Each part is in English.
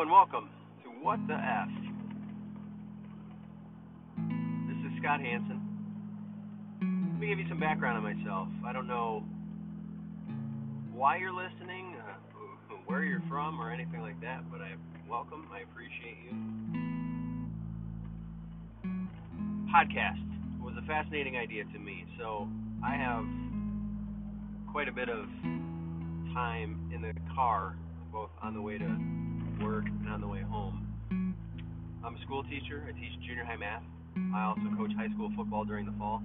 And welcome to What the F. This is Scott Hanson. Let me give you some background on myself. I don't know why you're listening, uh, where you're from, or anything like that, but I welcome. I appreciate you. Podcast was a fascinating idea to me, so I have quite a bit of time in the car, both on the way to work and on the way home. I'm a school teacher. I teach junior high math. I also coach high school football during the fall.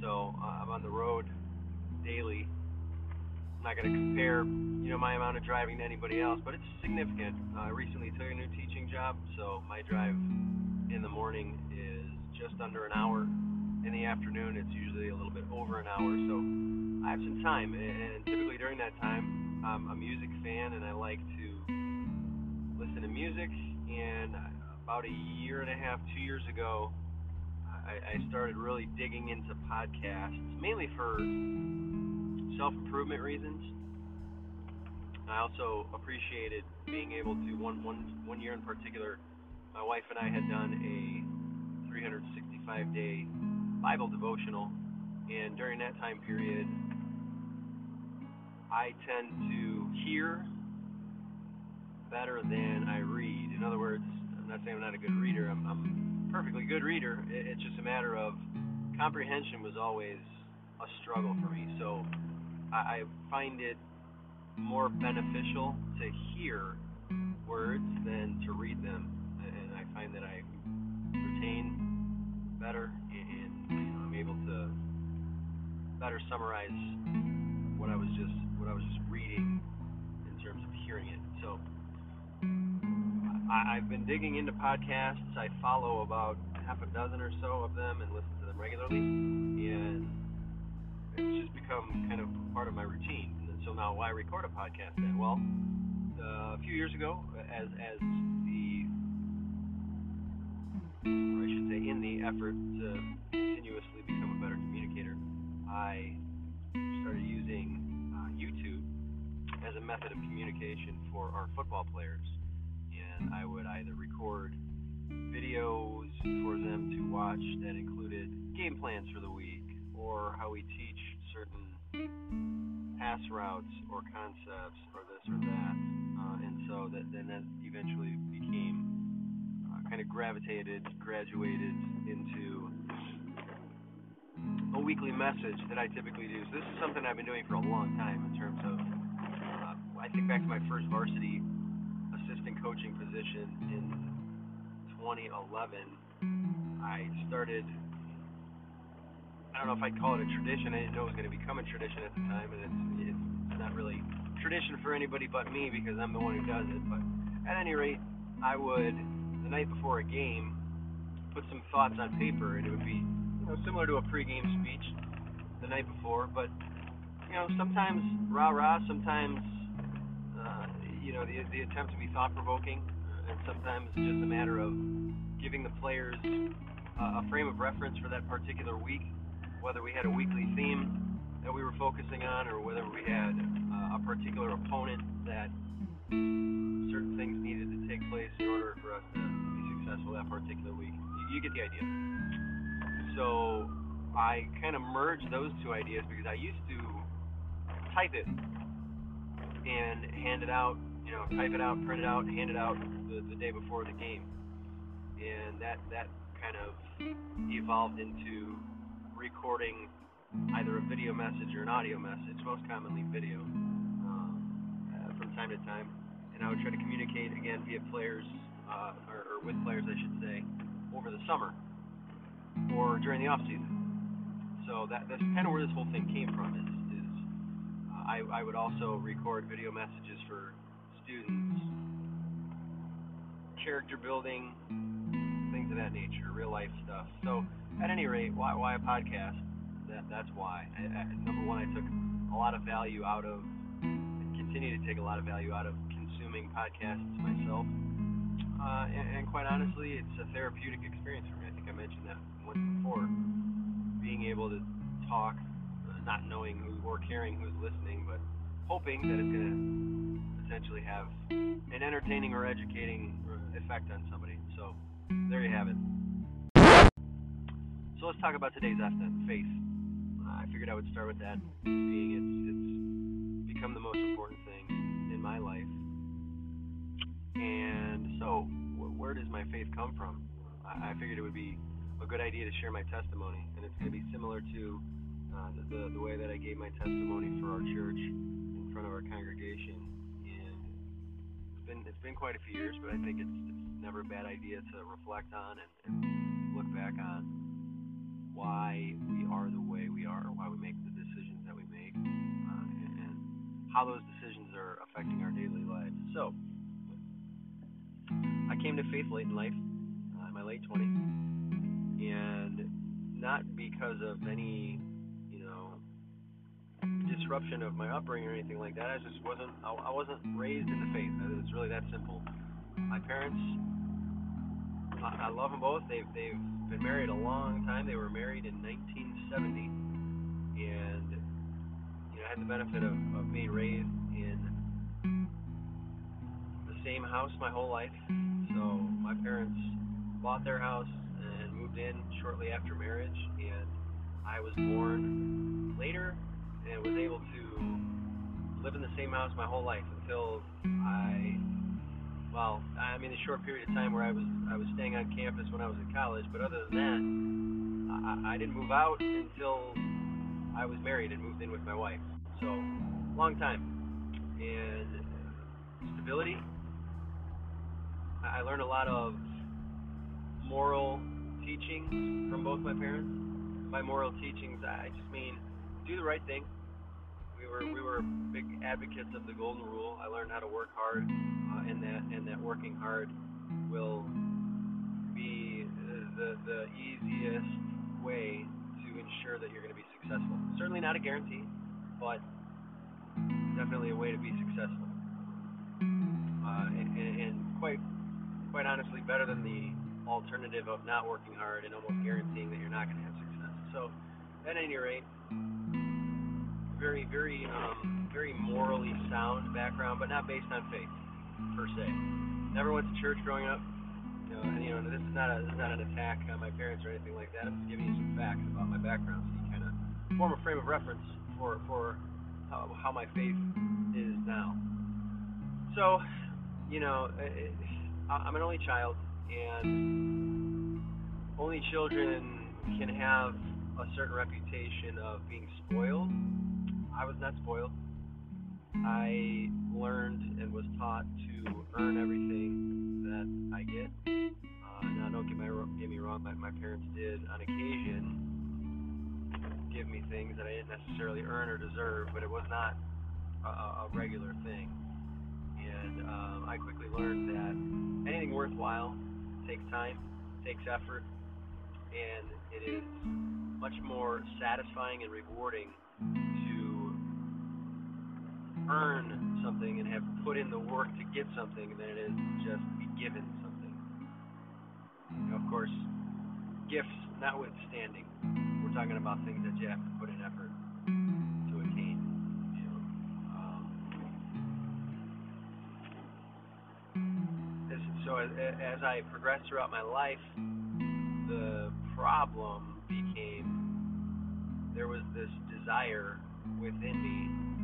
So uh, I'm on the road daily. I'm not going to compare, you know, my amount of driving to anybody else, but it's significant. Uh, I recently took a new teaching job, so my drive in the morning is just under an hour. In the afternoon, it's usually a little bit over an hour. So I have some time, and typically during that time, I'm a music fan, and I like to listen to music. And about a year and a half, two years ago, I, I started really digging into podcasts, mainly for self improvement reasons. I also appreciated being able to one one one year in particular, my wife and I had done a 365 day Bible devotional, and during that time period, I tend to hear better than I read. In other words, I'm not saying I'm not a good reader. I'm, I'm a perfectly good reader. It's just a matter of comprehension was always a struggle for me. So I find it more beneficial to hear words than to read them, and I find that I retain better, and you know, I'm able to better summarize what I was just what I was just reading in terms of hearing it. So I've been digging into podcasts. I follow about half a dozen or so of them and listen to them regularly, and it's just become kind of part of my routine. And so now, why record a podcast then? Well, uh, a few years ago, as as the or I should say, in the effort to continuously become a better communicator, I started using uh, YouTube as a method of communication for our football players and I would either record videos for them to watch that included game plans for the week or how we teach certain pass routes or concepts or this or that. Uh, and so that then that eventually became uh, kind of gravitated, graduated into a weekly message that I typically do. So this is something I've been doing for a long time in terms of, uh, I think back to my first varsity assistant coaching position in 2011, I started. I don't know if I'd call it a tradition. I didn't know it was going to become a tradition at the time, and it's, it's not really tradition for anybody but me because I'm the one who does it. But at any rate, I would the night before a game put some thoughts on paper, and it would be you know similar to a pregame speech the night before, but you know sometimes rah rah, sometimes you know, the, the attempt to be thought provoking, and sometimes it's just a matter of giving the players uh, a frame of reference for that particular week, whether we had a weekly theme that we were focusing on, or whether we had uh, a particular opponent that certain things needed to take place in order for us to be successful that particular week. You, you get the idea. So I kind of merged those two ideas because I used to type it and hand it out you know, type it out, print it out, hand it out the, the day before the game, and that that kind of evolved into recording either a video message or an audio message, most commonly video, um, uh, from time to time, and I would try to communicate again via players uh, or, or with players, I should say, over the summer or during the off season. So that that's kind of where this whole thing came from. Is, is uh, I, I would also record video messages for students, character building, things of that nature, real life stuff. So, at any rate, why, why a podcast? That, that's why. I, I, number one, I took a lot of value out of, and continue to take a lot of value out of consuming podcasts myself. Uh, and, and quite honestly, it's a therapeutic experience for me. I think I mentioned that once before. Being able to talk, not knowing who or caring who's listening, but hoping that it's going to potentially have an entertaining or educating effect on somebody. So there you have it. So let's talk about today's F then, faith. Uh, I figured I would start with that, being it's it's become the most important thing in my life. And so, where does my faith come from? I, I figured it would be a good idea to share my testimony, and it's going to be similar to uh, the, the way that I gave my testimony for our church in front of our congregation. Been it's been quite a few years, but I think it's it's never a bad idea to reflect on and, and look back on why we are the way we are, why we make the decisions that we make, uh, and, and how those decisions are affecting our daily lives. So, I came to faith late in life, uh, in my late 20s, and not because of any, disruption of my upbringing or anything like that. I just wasn't, I, I wasn't raised in the faith. It's really that simple. My parents I, I love them both. They've they've been married a long time. They were married in 1970, and you know I had the benefit of, of being raised in the same house my whole life. So my parents bought their house and moved in shortly after marriage, and I was born later and was able to live in the same house my whole life until I well, I mean, a short period of time where I was I was staying on campus when I was in college, but other than that, I, I didn't move out until I was married and moved in with my wife. So, long time. And stability. I learned a lot of moral teachings from both my parents. By moral teachings, I just mean do the right thing. We were we were big advocates of the golden rule. I learned how to work hard uh, and that and that working hard will be the the easiest way to ensure that you're going to be successful. Certainly not a guarantee, but definitely a way to be successful. Uh, and, and quite quite honestly, better than the alternative of not working hard and almost guaranteeing that you're not going to have success. So, at any rate, very very um, very morally sound background, but not based on faith per se. Never went to church growing up. You know, and, you know, this is not a this is not an attack on my parents or anything like that. I'm just giving you some facts about my background, so you kind of form a frame of reference for for how, how my faith is now. So, you know, it, I'm an only child, and only children can have a certain reputation of being spoiled. I was not spoiled. I learned and was taught to earn everything that I get. Uh, now, don't get, my, get me wrong, my, my parents did on occasion give me things that I didn't necessarily earn or deserve, but it was not a, a regular thing. And um, I quickly learned that anything worthwhile takes time, takes effort, and it is much more satisfying and rewarding earn something and have put in the work to get something than it is just be given something. You know, of course, gifts notwithstanding, we're talking about things that you have to put in effort to attain. You know, um, as, so as, as I progressed throughout my life, the problem became there was this desire within me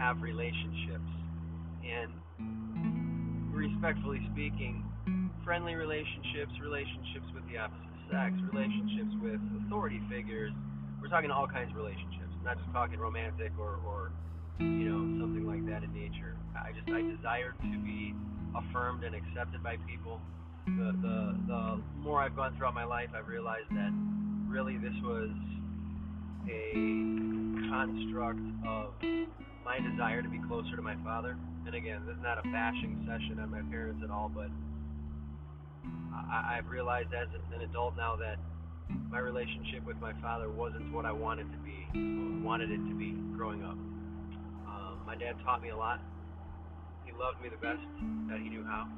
have relationships. And respectfully speaking, friendly relationships, relationships with the opposite sex, relationships with authority figures. We're talking all kinds of relationships, I'm not just talking romantic or, or you know something like that in nature. I just I desire to be affirmed and accepted by people. The the the more I've gone throughout my life, I've realized that really this was a construct of my desire to be closer to my father. And again, this is not a bashing session on my parents at all, but I, I've realized as an adult now that my relationship with my father wasn't what I wanted to be, wanted it to be growing up. Um, my dad taught me a lot. He loved me the best that he knew how.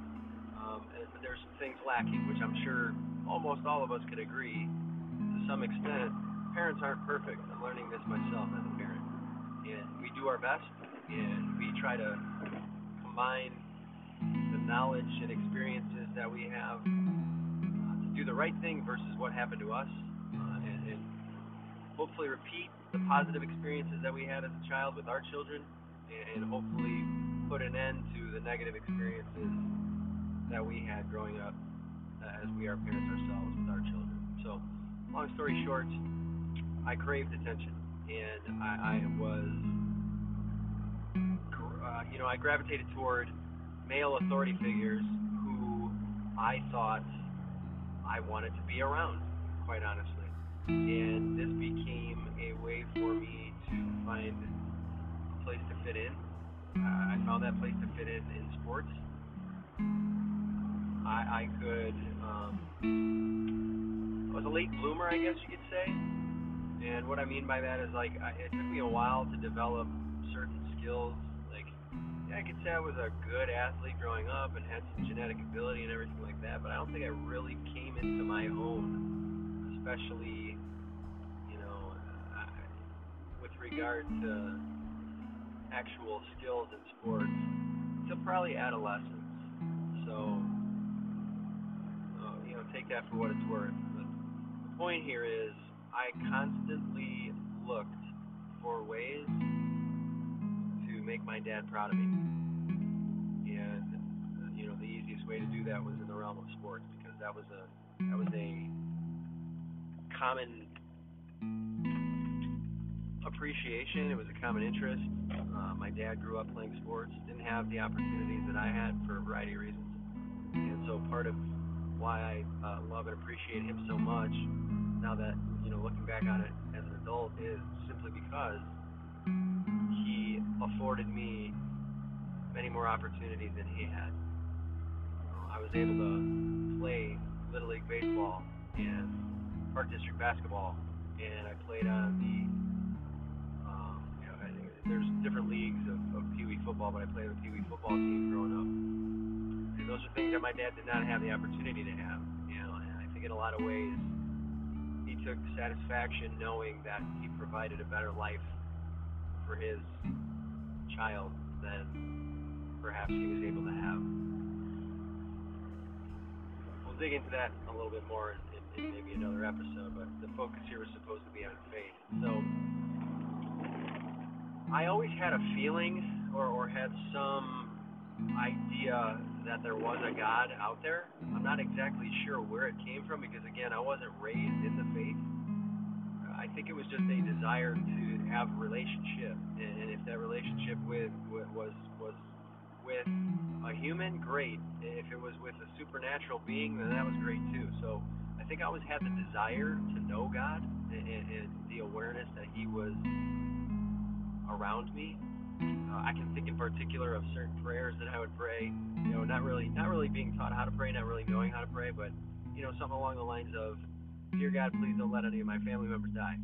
Um, and there's some things lacking, which I'm sure almost all of us could agree to some extent. Parents aren't perfect. I'm learning this myself as do our best, and we try to combine the knowledge and experiences that we have uh, to do the right thing versus what happened to us, uh, and, and hopefully repeat the positive experiences that we had as a child with our children, and, and hopefully put an end to the negative experiences that we had growing up uh, as we are parents ourselves with our children. So, long story short, I craved attention, and I, I was, you know, I gravitated toward male authority figures who I thought I wanted to be around, quite honestly. And this became a way for me to find a place to fit in. Uh, I found that place to fit in in sports. I, I could, um, I was a late bloomer, I guess you could say. And what I mean by that is like, I, it took me a while to develop certain skills I could say I was a good athlete growing up and had some genetic ability and everything like that, but I don't think I really came into my own, especially, you know, uh, with regard to actual skills in sports, until probably adolescence. So, uh, you know, take that for what it's worth. But the point here is, I constantly looked for ways make my dad proud of me. And you know, the easiest way to do that was in the realm of sports because that was a that was a common appreciation. It was a common interest. Uh, my dad grew up playing sports, didn't have the opportunities that I had for a variety of reasons, and so part of why I uh, love and appreciate him so much now that you know looking back on it as an adult is simply because afforded me many more opportunities than he had. I was able to play Little League Baseball and Park District Basketball, and I played on the, um, you know, there's different leagues of, of Pee Wee football, but I played the Pee Wee football team growing up. And those are things that my dad did not have the opportunity to have, you know, and I think in a lot of ways he took satisfaction knowing that he provided a better life for his child than perhaps he was able to have. We'll dig into that a little bit more in, in, maybe another episode, but the focus here was supposed to be on faith. So I always had a feeling or, or had some idea that there was a God out there. I'm not exactly sure where it came from because, again, I wasn't raised in the faith. I think it was just a desire to have a relationship, and if that relationship with, with was was with a human, great. If it was with a supernatural being, then that was great too. So I think I always had the desire to know God and, and, and the awareness that He was around me. Uh, I can think in particular of certain prayers that I would pray. You know, not really not really being taught how to pray, not really knowing how to pray, but you know, something along the lines of, "Dear God, please don't let any of my family members die."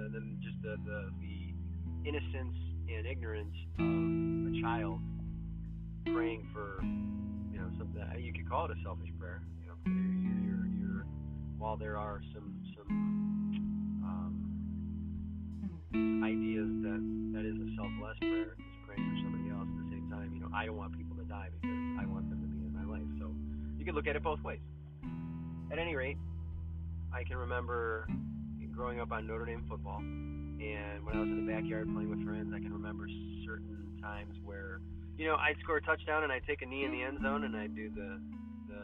and then just the, the, the innocence and ignorance of a child praying for, you know, something you could call it a selfish prayer. You know, you're, you're, you're, while there are some some um, ideas that that is a selfless prayer, just praying for somebody else. At the same time, you know, I don't want people to die because I want them to be in my life. So you can look at it both ways. At any rate, I can remember growing up on Notre Dame football, and when I was in the backyard playing with friends, I can remember certain times where, you know, I'd score a touchdown and I'd take a knee in the end zone and I'd do the, the,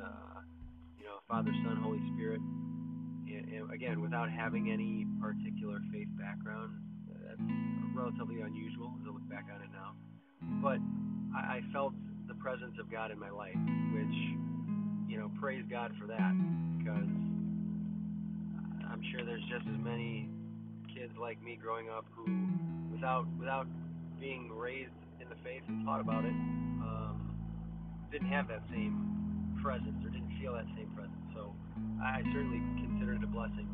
you know, Father, Son, Holy Spirit. And, and again, without having any particular faith background, that's relatively unusual as I look back on it now. But I, I felt the presence of God in my life, which, you know, praise God for that because I'm sure there's just as many kids like me growing up who, without without being raised in the faith and taught about it, um, didn't have that same presence or didn't feel that same presence. So I certainly consider it a blessing.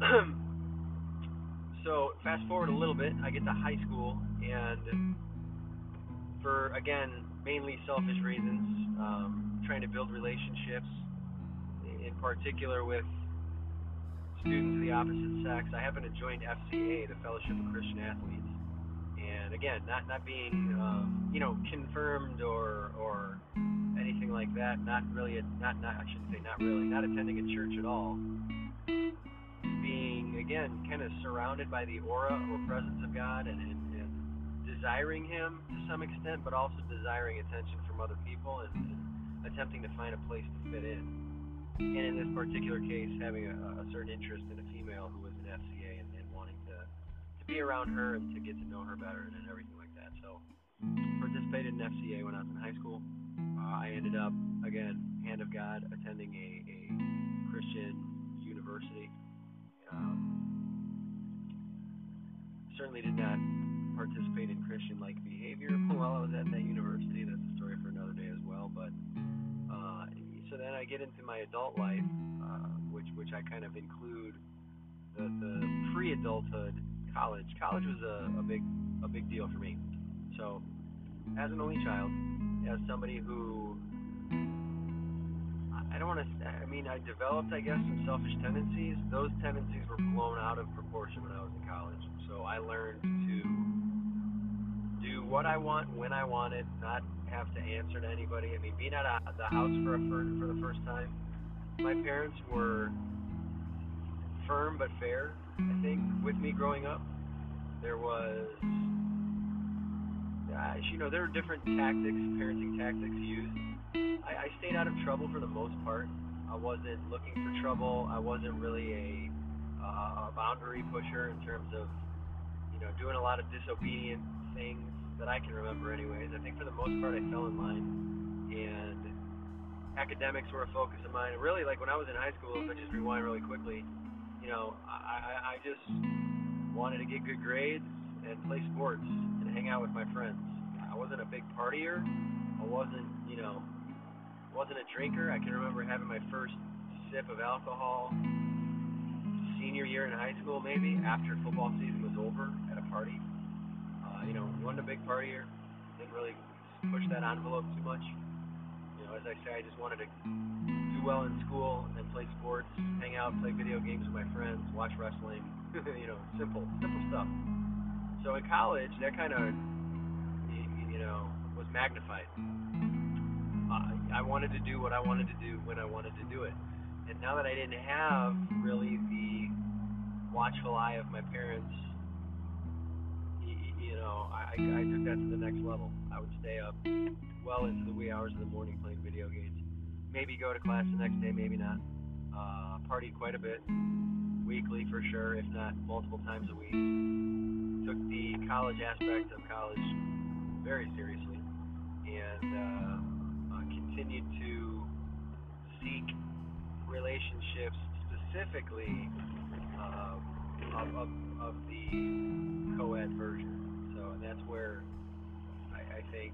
so fast forward a little bit, I get to high school, and for again mainly selfish reasons, um, trying to build relationships, in particular with students of the opposite sex. I happen to join FCA, the Fellowship of Christian Athletes, And again, not not being um, you know confirmed or or anything like that. Not really, a, not not I shouldn't say not really, not attending a church at all. Being again kind of surrounded by the aura or presence of God and, and, and desiring Him to some extent, but also desiring attention from other people and, and attempting to find a place to fit in. And in this particular case, having a, a certain interest in a female who was an FCA and, and wanting to to be around her and to get to know her better and everything like that. So participated in FCA when I was in high school. Uh, I ended up again, hand of God, attending a, a Christian university. Um, certainly did not participate in Christian-like behavior while I was at that university. That's a story for another day as well. But uh, so then I get into my adult life, uh, which which I kind of include the, the pre-adulthood college. College was a, a big a big deal for me. So as an only child, as somebody who I don't want to. I mean, I developed, I guess, some selfish tendencies. Those tendencies were blown out of proportion when I was in college. So I learned to do what I want when I want it, not have to answer to anybody. I mean, being at a, the house for a for, for the first time, my parents were firm but fair. I think with me growing up, there was, uh, you know, there were different tactics, parenting tactics used. I, I stayed out of trouble for the most part. I wasn't looking for trouble. I wasn't really a, uh, a boundary pusher in terms of, you know, doing a lot of disobedient things that I can remember, anyways. I think for the most part, I fell in line, and academics were a focus of mine. Really, like when I was in high school, if I just rewind really quickly, you know, I, I, just wanted to get good grades and play sports and hang out with my friends. I wasn't a big partier. I wasn't, you know, wasn't a drinker. I can remember having my first sip of alcohol senior year in high school, maybe after football season was over at a party. Uh, you know, wasn't a big partier. Didn't really push that envelope too much. You know, as I say, I just wanted to do well in school and play sports, hang out, play video games with my friends, watch wrestling. you know, simple, simple stuff. So in college, that kind of, you know, was magnified. Uh, I wanted to do what I wanted to do when I wanted to do it. And now that I didn't have really the watchful eye of my parents, know, I, I took that to the next level. I would stay up well into the wee hours of the morning playing video games. Maybe go to class the next day, maybe not. Uh, partied quite a bit, weekly for sure, if not multiple times a week. Took the college aspect of college very seriously, and uh, uh, continued to seek relationships specifically uh, of, of, of the co-ed version. So that's where I, I think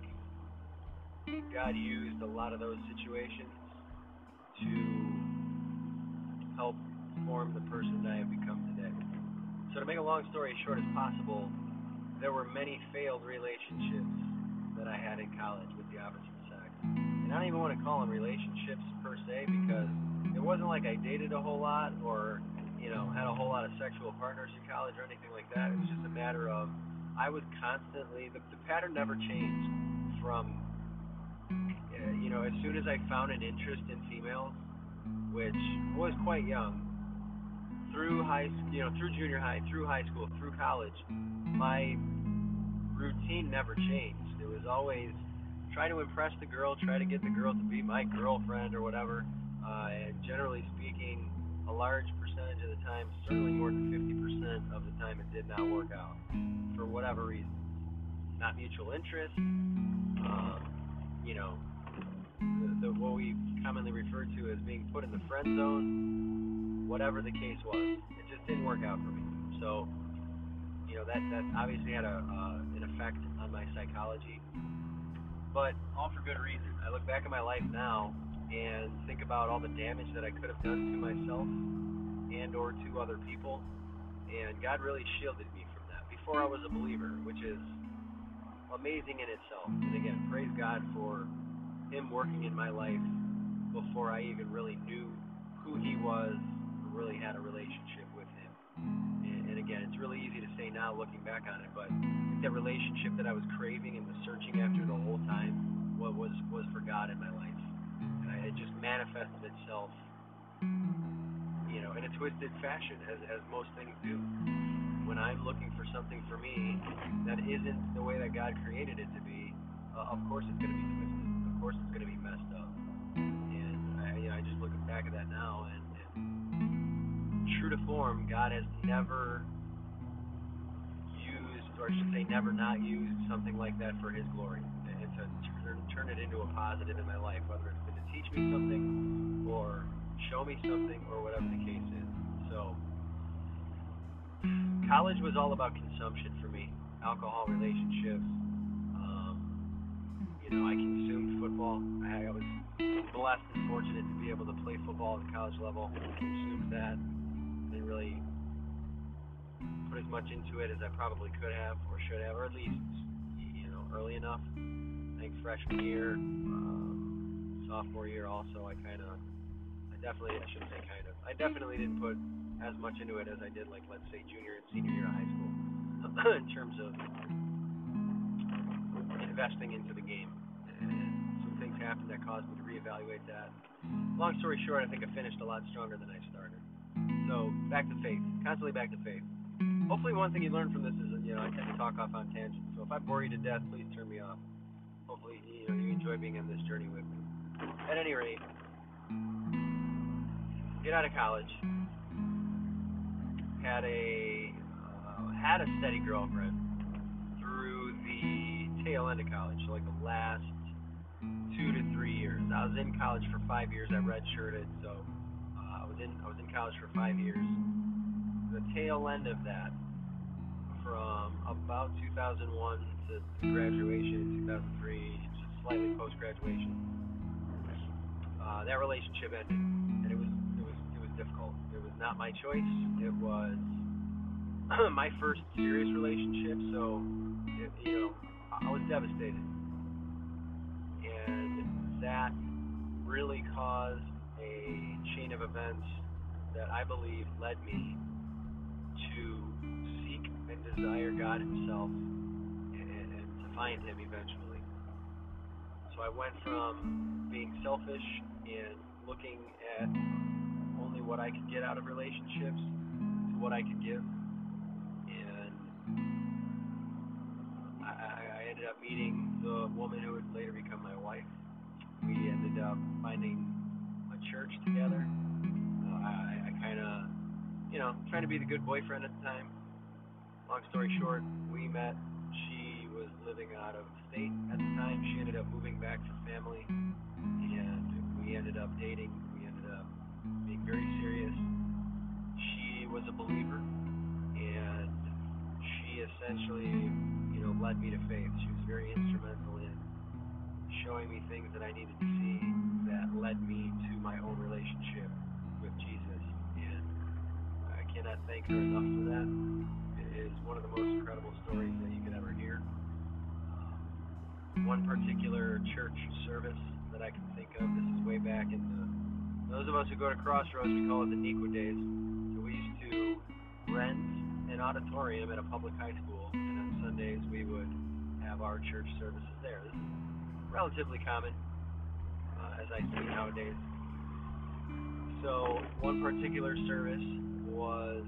God used a lot of those situations to help form the person that I have become today. So to make a long story short as possible, there were many failed relationships that I had in college with the opposite sex. And I don't even want to call them relationships per se because it wasn't like I dated a whole lot or, you know, had a whole lot of sexual partners in college or anything like that. It was just a matter of I was constantly, the, the pattern never changed from, uh, you know, as soon as I found an interest in females, which was quite young, through high, you know, through junior high, through high school, through college, my routine never changed. It was always try to impress the girl, try to get the girl to be my girlfriend or whatever. Uh, and generally speaking, a large percentage of the time, certainly more than 50% of the time, it did not work out for whatever reason. Not mutual interest, um, you know, the, the, what we commonly refer to as being put in the friend zone, whatever the case was, it just didn't work out for me. So, you know, that that obviously had a uh, an effect on my psychology, but all for good reason. I look back at my life now and think about all the damage that I could have done to myself and or to other people, and God really shielded me from that before I was a believer, which is amazing in itself. And again, praise God for Him working in my life before I even really knew who He was, or really had a relationship with Him. And, and again, it's really easy to say now, looking back on it, but that relationship that I was craving and was searching after the whole time what was was for God in my life, and it just manifested itself, you know, in a twisted fashion, as as most things do. When I'm looking for something for me that isn't the way that God created it to be, uh, of course it's going to be twisted. Of course it's going to be messed up. And I, you know, I just looking back at that now, and, and true to form, God has never used, or I should say, never not used something like that for His glory and to turn, turn it into a positive in my life, whether it's been to teach me something or show me something or whatever the case is. So, college was all about consumption for me, alcohol, relationships. Um, you know, I consumed football. I, I was blessed and fortunate to be able to play football at the college level. I consumed that. Didn't really put as much into it as I probably could have or should have, or at least you know early enough. I think freshman year, um, sophomore year also, I kind of, definitely, I shouldn't say kind of, I definitely didn't put as much into it as I did like let's say junior and senior year of high school in terms of investing into the game. And some things happened that caused me to reevaluate that. Long story short, I think I finished a lot stronger than I started. So back to faith, constantly back to faith hopefully one thing you learn from this is, you know, I tend to talk off on tangents. So if I bore you to death, please turn me off. Hopefully, you know, you enjoy being on this journey with me. At any rate, get out of college. Had a uh, had a steady girlfriend through the tail end of college, so like the last two to three years. I was in college for five years. I redshirted, so uh, I was in I was in college for five years the tail end of that, from about 2001 to graduation in 2003, just slightly post graduation, uh, that relationship ended, and it was difficult. It was not my choice. It was my first serious relationship, so it, you know I was devastated, and that really caused a chain of events that I believe led me to seek and desire God Himself and, and to find Him eventually. So I went from being selfish and looking at what I could get out of relationships to what I could give. And I, I ended up meeting the woman who would later become my wife. We ended up finding a church together. I, I kind of you know, trying to be the good boyfriend at the time. Long story short, we met. She was living out of state at the time. She ended up moving back for family, and we ended up dating. Being very serious. She was a believer, and she essentially, you know, led me to faith. She was very instrumental in showing me things that I needed to see that led me to my own relationship with Jesus and I cannot thank her enough for that. It is one of the most incredible stories that you could ever hear. One particular church service that I can think of, this is way back in the, those of us who go to Crossroads, we call it the Neuqua days. So we used to rent an auditorium at a public high school, and on Sundays we would have our church services there. This is relatively common, uh, as I see nowadays. So, one particular service, was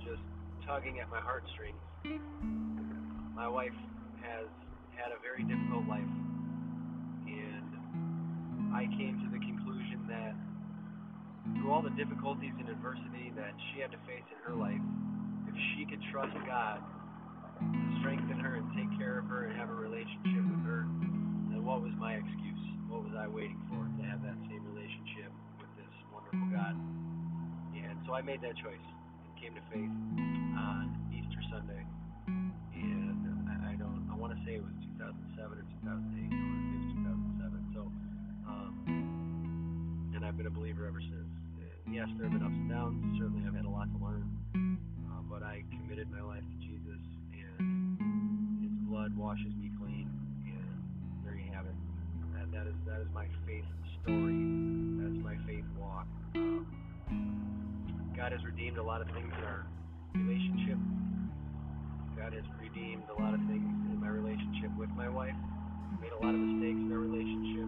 just tugging at my heartstrings. My wife has had a very difficult life, and I came to the that through all the difficulties and adversity that she had to face in her life, if she could trust God to strengthen her and take care of her and have a relationship with her, then what was my excuse? What was I waiting for to have that same relationship with this wonderful God? And so I made that choice and came to faith on Easter Sunday. And I, don't, I want to say it was 2007 or 2008. I've been a believer ever since. And yes, there have been ups and downs. Certainly, I've had a lot to learn. Uh, but I committed my life to Jesus, and His blood washes me clean. And there you have it. That, that is that is my faith story. That is my faith walk. God has redeemed a lot of things in our relationship. God has redeemed a lot of things in my relationship with my wife. Made a lot of mistakes in our relationship.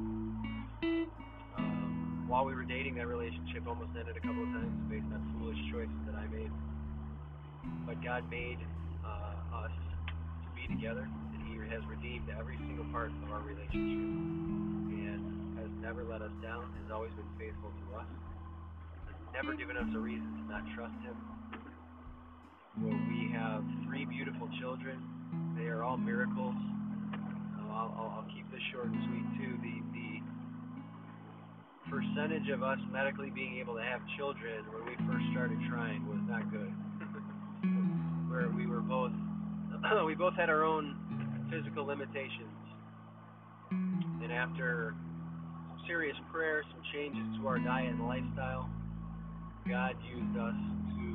While we were dating, that relationship almost ended a couple of times based on foolish choices that I made. But God made uh, us to be together, and He has redeemed every single part of our relationship, and has never let us down. Has always been faithful to us. Has never given us a reason to not trust Him. Well, we have three beautiful children. They are all miracles. I'll, I'll, I'll keep this short and sweet too. The percentage of us medically being able to have children when we first started trying was not good. Where we were both, we both had our own physical limitations, and after some serious prayer, some changes to our diet and lifestyle, God used us to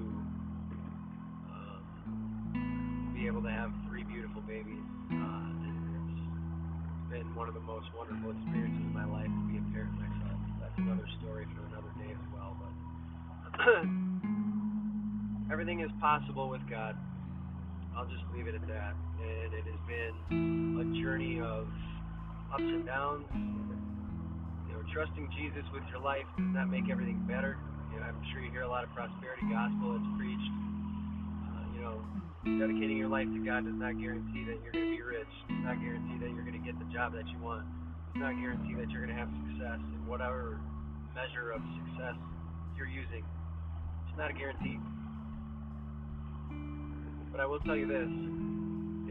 um, be able to have three beautiful babies. Uh, and it's been one of the most wonderful experiences of my life to be a parent. That's another story for another day as well. But everything is possible with God. I'll just leave it at that. And it has been a journey of ups and downs. You know, trusting Jesus with your life does not make everything better. You know, I'm sure you hear a lot of prosperity gospel that's preached. Uh, you know, dedicating your life to God does not guarantee that you're going to be rich. Does not guarantee that you're going to get the job that you want. Does not guarantee that you're going to have success in whatever measure of success you're using. It's not a guarantee. But I will tell you this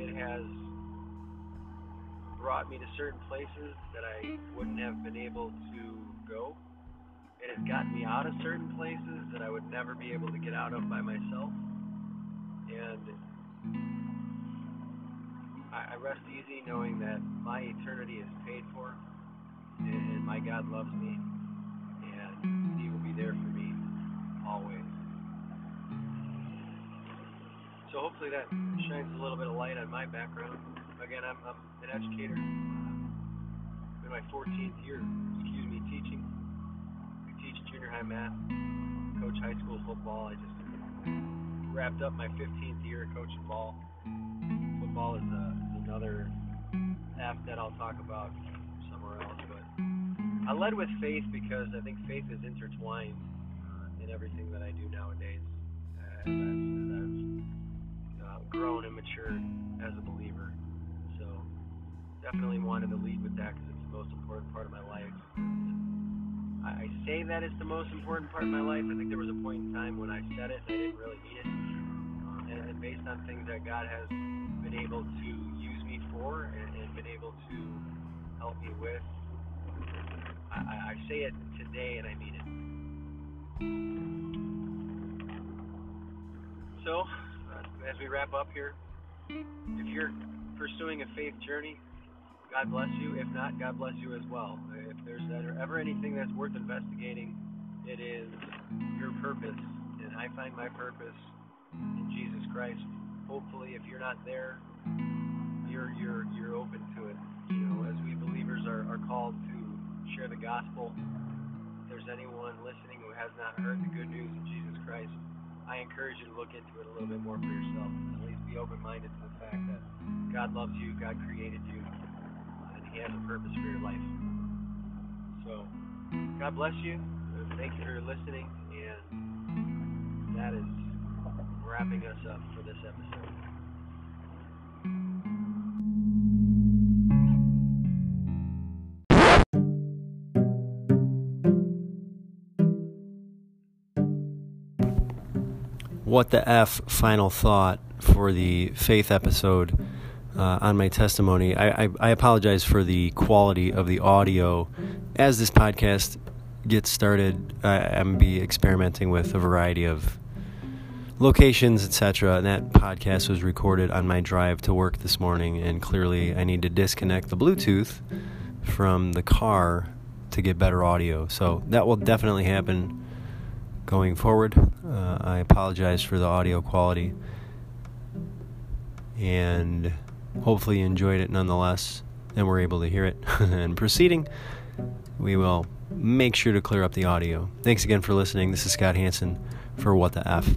it has brought me to certain places that I wouldn't have been able to go. It has gotten me out of certain places that I would never be able to get out of by myself. And I, I rest easy knowing that my eternity is paid for and my God loves me and He will be there for me always. So hopefully that shines a little bit of light on my background. Again, I'm, I'm an educator. I'm in my 14th year, excuse me, teaching. I teach junior high math, coach high school football. I just wrapped up my 15th year of coaching ball. Football is, uh, is another half that I'll talk about somewhere else. But I led with faith because I think faith is intertwined uh, in everything that I do nowadays. As I've, as I've uh, grown and matured as a believer. So definitely wanted to lead with that because it's the most important part of my life. I, I say that it's the most important part of my life. I think there was a point in time when I said it and I didn't really mean it. Uh, and, and based on things that God has been able to and, and been able to help me with, I, I say it today and I mean it. So, uh, as we wrap up here, if you're pursuing a faith journey, God bless you. If not, God bless you as well. If there's ever anything that's worth investigating, it is your purpose. And I find my purpose in Jesus Christ. Hopefully, if you're not there, you're you're you're open to it. You know, as we believers are, are called to share the gospel. If there's anyone listening who has not heard the good news of Jesus Christ, I encourage you to look into it a little bit more for yourself. At least be open minded to the fact that God loves you, God created you, and He has a purpose for your life. So, God bless you. Thank you for listening, and that is wrapping us up for this episode. What the F final thought for the faith episode uh, on my testimony. I, I, I, apologize for the quality of the audio. As this podcast gets started, I, to be experimenting with a variety of locations, etc. And that podcast was recorded on my drive to work this morning, and clearly I need to disconnect the Bluetooth from the car to get better audio. So that will definitely happen going forward. Uh, I apologize for the audio quality and hopefully you enjoyed it nonetheless and were able to hear it. and proceeding, we will make sure to clear up the audio. Thanks again for listening. This is Scott Hanson for What the F.